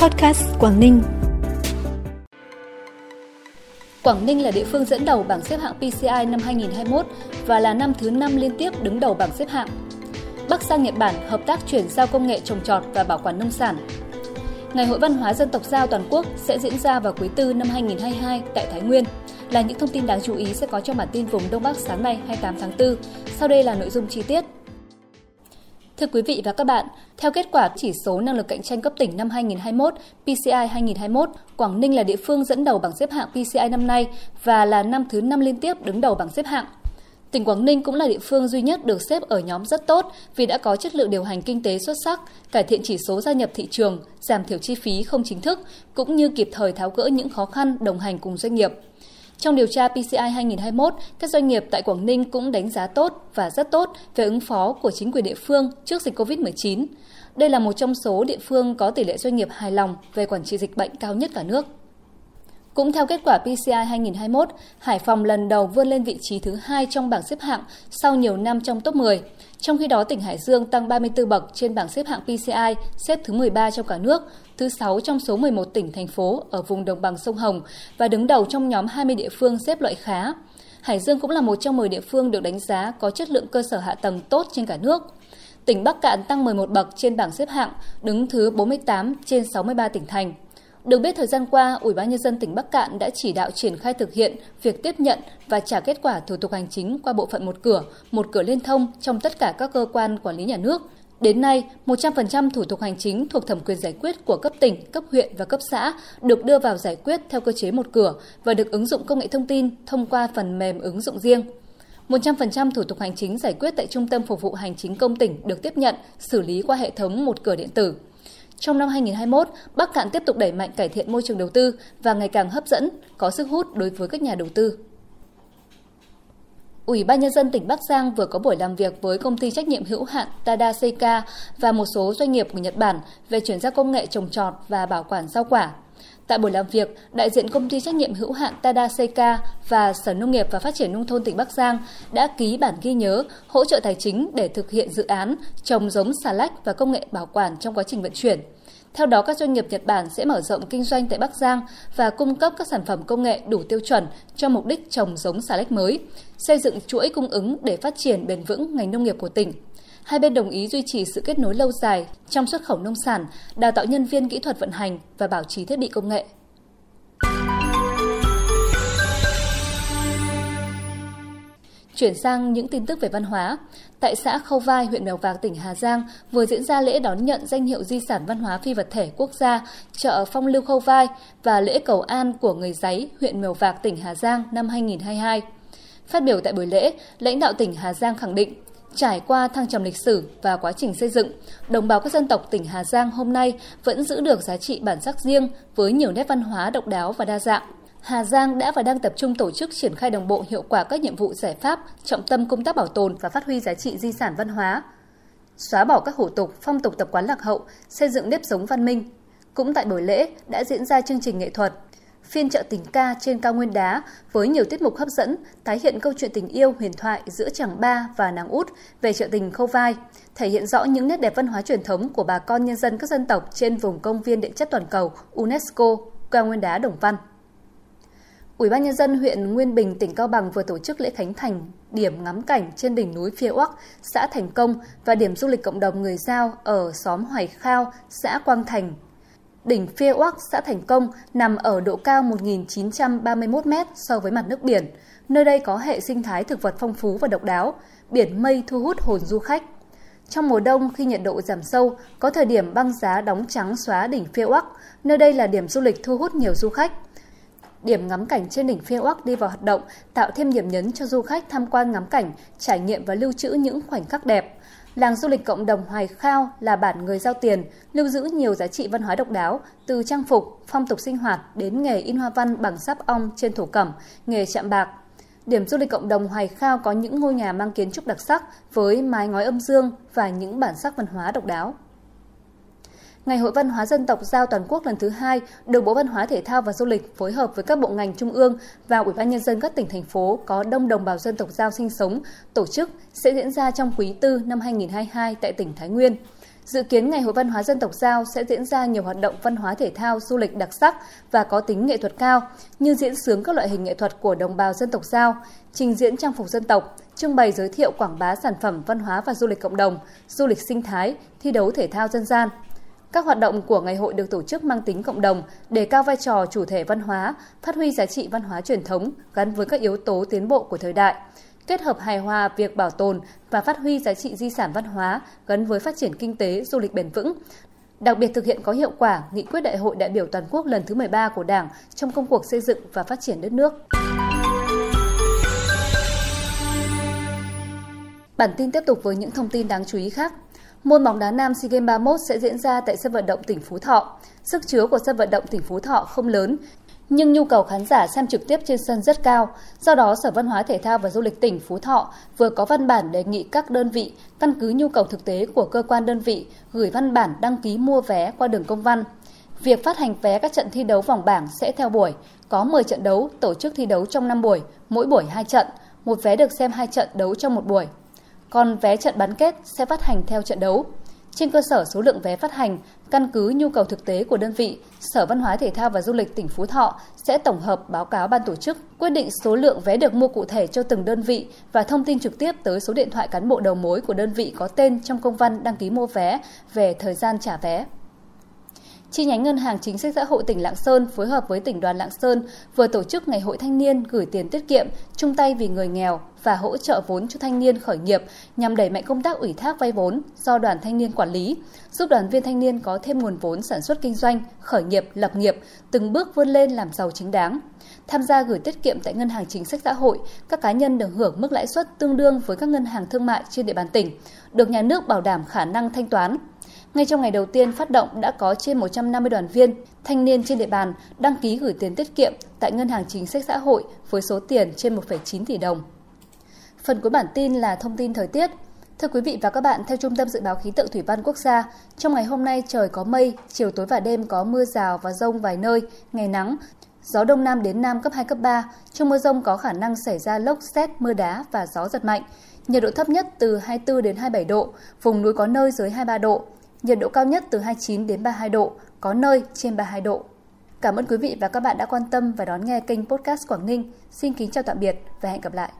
Podcast Quảng Ninh. Quảng Ninh là địa phương dẫn đầu bảng xếp hạng PCI năm 2021 và là năm thứ 5 liên tiếp đứng đầu bảng xếp hạng. Bắc sang Nhật Bản, hợp tác chuyển giao công nghệ trồng trọt và bảo quản nông sản. Ngày hội văn hóa dân tộc giao toàn quốc sẽ diễn ra vào quý tư năm 2022 tại Thái Nguyên. Là những thông tin đáng chú ý sẽ có trong bản tin vùng Đông Bắc sáng nay 28 tháng 4. Sau đây là nội dung chi tiết. Thưa quý vị và các bạn, theo kết quả chỉ số năng lực cạnh tranh cấp tỉnh năm 2021, PCI 2021, Quảng Ninh là địa phương dẫn đầu bảng xếp hạng PCI năm nay và là năm thứ 5 liên tiếp đứng đầu bảng xếp hạng. Tỉnh Quảng Ninh cũng là địa phương duy nhất được xếp ở nhóm rất tốt vì đã có chất lượng điều hành kinh tế xuất sắc, cải thiện chỉ số gia nhập thị trường, giảm thiểu chi phí không chính thức, cũng như kịp thời tháo gỡ những khó khăn đồng hành cùng doanh nghiệp. Trong điều tra PCI 2021, các doanh nghiệp tại Quảng Ninh cũng đánh giá tốt và rất tốt về ứng phó của chính quyền địa phương trước dịch COVID-19. Đây là một trong số địa phương có tỷ lệ doanh nghiệp hài lòng về quản trị dịch bệnh cao nhất cả nước. Cũng theo kết quả PCI 2021, Hải Phòng lần đầu vươn lên vị trí thứ hai trong bảng xếp hạng sau nhiều năm trong top 10. Trong khi đó, tỉnh Hải Dương tăng 34 bậc trên bảng xếp hạng PCI, xếp thứ 13 trong cả nước, thứ 6 trong số 11 tỉnh, thành phố ở vùng đồng bằng sông Hồng và đứng đầu trong nhóm 20 địa phương xếp loại khá. Hải Dương cũng là một trong 10 địa phương được đánh giá có chất lượng cơ sở hạ tầng tốt trên cả nước. Tỉnh Bắc Cạn tăng 11 bậc trên bảng xếp hạng, đứng thứ 48 trên 63 tỉnh thành. Được biết thời gian qua, Ủy ban nhân dân tỉnh Bắc Cạn đã chỉ đạo triển khai thực hiện việc tiếp nhận và trả kết quả thủ tục hành chính qua bộ phận một cửa, một cửa liên thông trong tất cả các cơ quan quản lý nhà nước. Đến nay, 100% thủ tục hành chính thuộc thẩm quyền giải quyết của cấp tỉnh, cấp huyện và cấp xã được đưa vào giải quyết theo cơ chế một cửa và được ứng dụng công nghệ thông tin thông qua phần mềm ứng dụng riêng. 100% thủ tục hành chính giải quyết tại Trung tâm Phục vụ Hành chính công tỉnh được tiếp nhận, xử lý qua hệ thống một cửa điện tử. Trong năm 2021, Bắc Cạn tiếp tục đẩy mạnh cải thiện môi trường đầu tư và ngày càng hấp dẫn, có sức hút đối với các nhà đầu tư. Ủy ban Nhân dân tỉnh Bắc Giang vừa có buổi làm việc với công ty trách nhiệm hữu hạn Tada Seika và một số doanh nghiệp của Nhật Bản về chuyển giao công nghệ trồng trọt và bảo quản rau quả. Tại buổi làm việc, đại diện công ty trách nhiệm hữu hạn Tada Seika và Sở Nông nghiệp và Phát triển Nông thôn tỉnh Bắc Giang đã ký bản ghi nhớ hỗ trợ tài chính để thực hiện dự án trồng giống xà lách và công nghệ bảo quản trong quá trình vận chuyển. Theo đó, các doanh nghiệp Nhật Bản sẽ mở rộng kinh doanh tại Bắc Giang và cung cấp các sản phẩm công nghệ đủ tiêu chuẩn cho mục đích trồng giống xà lách mới, xây dựng chuỗi cung ứng để phát triển bền vững ngành nông nghiệp của tỉnh hai bên đồng ý duy trì sự kết nối lâu dài trong xuất khẩu nông sản, đào tạo nhân viên kỹ thuật vận hành và bảo trì thiết bị công nghệ. Chuyển sang những tin tức về văn hóa. Tại xã Khâu Vai, huyện Mèo Vạc, tỉnh Hà Giang vừa diễn ra lễ đón nhận danh hiệu di sản văn hóa phi vật thể quốc gia chợ Phong Lưu Khâu Vai và lễ cầu an của người Giấy, huyện Mèo Vạc, tỉnh Hà Giang năm 2022. Phát biểu tại buổi lễ, lãnh đạo tỉnh Hà Giang khẳng định Trải qua thăng trầm lịch sử và quá trình xây dựng, đồng bào các dân tộc tỉnh Hà Giang hôm nay vẫn giữ được giá trị bản sắc riêng với nhiều nét văn hóa độc đáo và đa dạng. Hà Giang đã và đang tập trung tổ chức triển khai đồng bộ hiệu quả các nhiệm vụ giải pháp, trọng tâm công tác bảo tồn và phát huy giá trị di sản văn hóa, xóa bỏ các hủ tục, phong tục tập quán lạc hậu, xây dựng nếp sống văn minh. Cũng tại buổi lễ đã diễn ra chương trình nghệ thuật phiên chợ tình ca trên cao nguyên đá với nhiều tiết mục hấp dẫn, tái hiện câu chuyện tình yêu huyền thoại giữa chàng ba và nàng út về chợ tình khâu vai, thể hiện rõ những nét đẹp văn hóa truyền thống của bà con nhân dân các dân tộc trên vùng công viên địa chất toàn cầu UNESCO cao nguyên đá Đồng Văn. Ủy ban nhân dân huyện Nguyên Bình, tỉnh Cao Bằng vừa tổ chức lễ khánh thành điểm ngắm cảnh trên đỉnh núi Phía Oắc, xã Thành Công và điểm du lịch cộng đồng người Giao ở xóm Hoài Khao, xã Quang Thành, Đỉnh Phía Oác, xã Thành Công nằm ở độ cao 1.931 m so với mặt nước biển. Nơi đây có hệ sinh thái thực vật phong phú và độc đáo, biển mây thu hút hồn du khách. Trong mùa đông khi nhiệt độ giảm sâu, có thời điểm băng giá đóng trắng xóa đỉnh Phía Oác, nơi đây là điểm du lịch thu hút nhiều du khách. Điểm ngắm cảnh trên đỉnh Phía Oác đi vào hoạt động, tạo thêm điểm nhấn cho du khách tham quan ngắm cảnh, trải nghiệm và lưu trữ những khoảnh khắc đẹp. Làng du lịch cộng đồng Hoài Khao là bản người giao tiền, lưu giữ nhiều giá trị văn hóa độc đáo, từ trang phục, phong tục sinh hoạt đến nghề in hoa văn bằng sáp ong trên thổ cẩm, nghề chạm bạc. Điểm du lịch cộng đồng Hoài Khao có những ngôi nhà mang kiến trúc đặc sắc với mái ngói âm dương và những bản sắc văn hóa độc đáo. Ngày hội văn hóa dân tộc giao toàn quốc lần thứ hai được Bộ Văn hóa Thể thao và Du lịch phối hợp với các bộ ngành trung ương và Ủy ban nhân dân các tỉnh thành phố có đông đồng bào dân tộc giao sinh sống tổ chức sẽ diễn ra trong quý tư năm 2022 tại tỉnh Thái Nguyên. Dự kiến Ngày hội văn hóa dân tộc Giao sẽ diễn ra nhiều hoạt động văn hóa thể thao, du lịch đặc sắc và có tính nghệ thuật cao như diễn sướng các loại hình nghệ thuật của đồng bào dân tộc Giao, trình diễn trang phục dân tộc, trưng bày giới thiệu quảng bá sản phẩm văn hóa và du lịch cộng đồng, du lịch sinh thái, thi đấu thể thao dân gian. Các hoạt động của ngày hội được tổ chức mang tính cộng đồng, đề cao vai trò chủ thể văn hóa, phát huy giá trị văn hóa truyền thống gắn với các yếu tố tiến bộ của thời đại, kết hợp hài hòa việc bảo tồn và phát huy giá trị di sản văn hóa gắn với phát triển kinh tế, du lịch bền vững, đặc biệt thực hiện có hiệu quả nghị quyết đại hội đại biểu toàn quốc lần thứ 13 của Đảng trong công cuộc xây dựng và phát triển đất nước. Bản tin tiếp tục với những thông tin đáng chú ý khác. Môn bóng đá nam SEA Games 31 sẽ diễn ra tại sân vận động tỉnh Phú Thọ. Sức chứa của sân vận động tỉnh Phú Thọ không lớn, nhưng nhu cầu khán giả xem trực tiếp trên sân rất cao. Do đó, Sở Văn hóa Thể thao và Du lịch tỉnh Phú Thọ vừa có văn bản đề nghị các đơn vị căn cứ nhu cầu thực tế của cơ quan đơn vị gửi văn bản đăng ký mua vé qua đường công văn. Việc phát hành vé các trận thi đấu vòng bảng sẽ theo buổi, có 10 trận đấu tổ chức thi đấu trong 5 buổi, mỗi buổi 2 trận, một vé được xem 2 trận đấu trong một buổi. Còn vé trận bán kết sẽ phát hành theo trận đấu. Trên cơ sở số lượng vé phát hành, căn cứ nhu cầu thực tế của đơn vị, Sở Văn hóa Thể thao và Du lịch tỉnh Phú Thọ sẽ tổng hợp báo cáo ban tổ chức, quyết định số lượng vé được mua cụ thể cho từng đơn vị và thông tin trực tiếp tới số điện thoại cán bộ đầu mối của đơn vị có tên trong công văn đăng ký mua vé về thời gian trả vé. Chi nhánh Ngân hàng Chính sách Xã hội tỉnh Lạng Sơn phối hợp với tỉnh đoàn Lạng Sơn vừa tổ chức Ngày hội Thanh niên gửi tiền tiết kiệm, chung tay vì người nghèo và hỗ trợ vốn cho thanh niên khởi nghiệp nhằm đẩy mạnh công tác ủy thác vay vốn do đoàn thanh niên quản lý, giúp đoàn viên thanh niên có thêm nguồn vốn sản xuất kinh doanh, khởi nghiệp, lập nghiệp, từng bước vươn lên làm giàu chính đáng. Tham gia gửi tiết kiệm tại Ngân hàng Chính sách Xã hội, các cá nhân được hưởng mức lãi suất tương đương với các ngân hàng thương mại trên địa bàn tỉnh, được nhà nước bảo đảm khả năng thanh toán, ngay trong ngày đầu tiên phát động đã có trên 150 đoàn viên, thanh niên trên địa bàn đăng ký gửi tiền tiết kiệm tại Ngân hàng Chính sách Xã hội với số tiền trên 1,9 tỷ đồng. Phần cuối bản tin là thông tin thời tiết. Thưa quý vị và các bạn, theo Trung tâm Dự báo Khí tượng Thủy văn Quốc gia, trong ngày hôm nay trời có mây, chiều tối và đêm có mưa rào và rông vài nơi, ngày nắng, gió đông nam đến nam cấp 2, cấp 3. Trong mưa rông có khả năng xảy ra lốc, xét, mưa đá và gió giật mạnh. Nhiệt độ thấp nhất từ 24 đến 27 độ, vùng núi có nơi dưới 23 độ nhiệt độ cao nhất từ 29 đến 32 độ, có nơi trên 32 độ. Cảm ơn quý vị và các bạn đã quan tâm và đón nghe kênh podcast Quảng Ninh. Xin kính chào tạm biệt và hẹn gặp lại.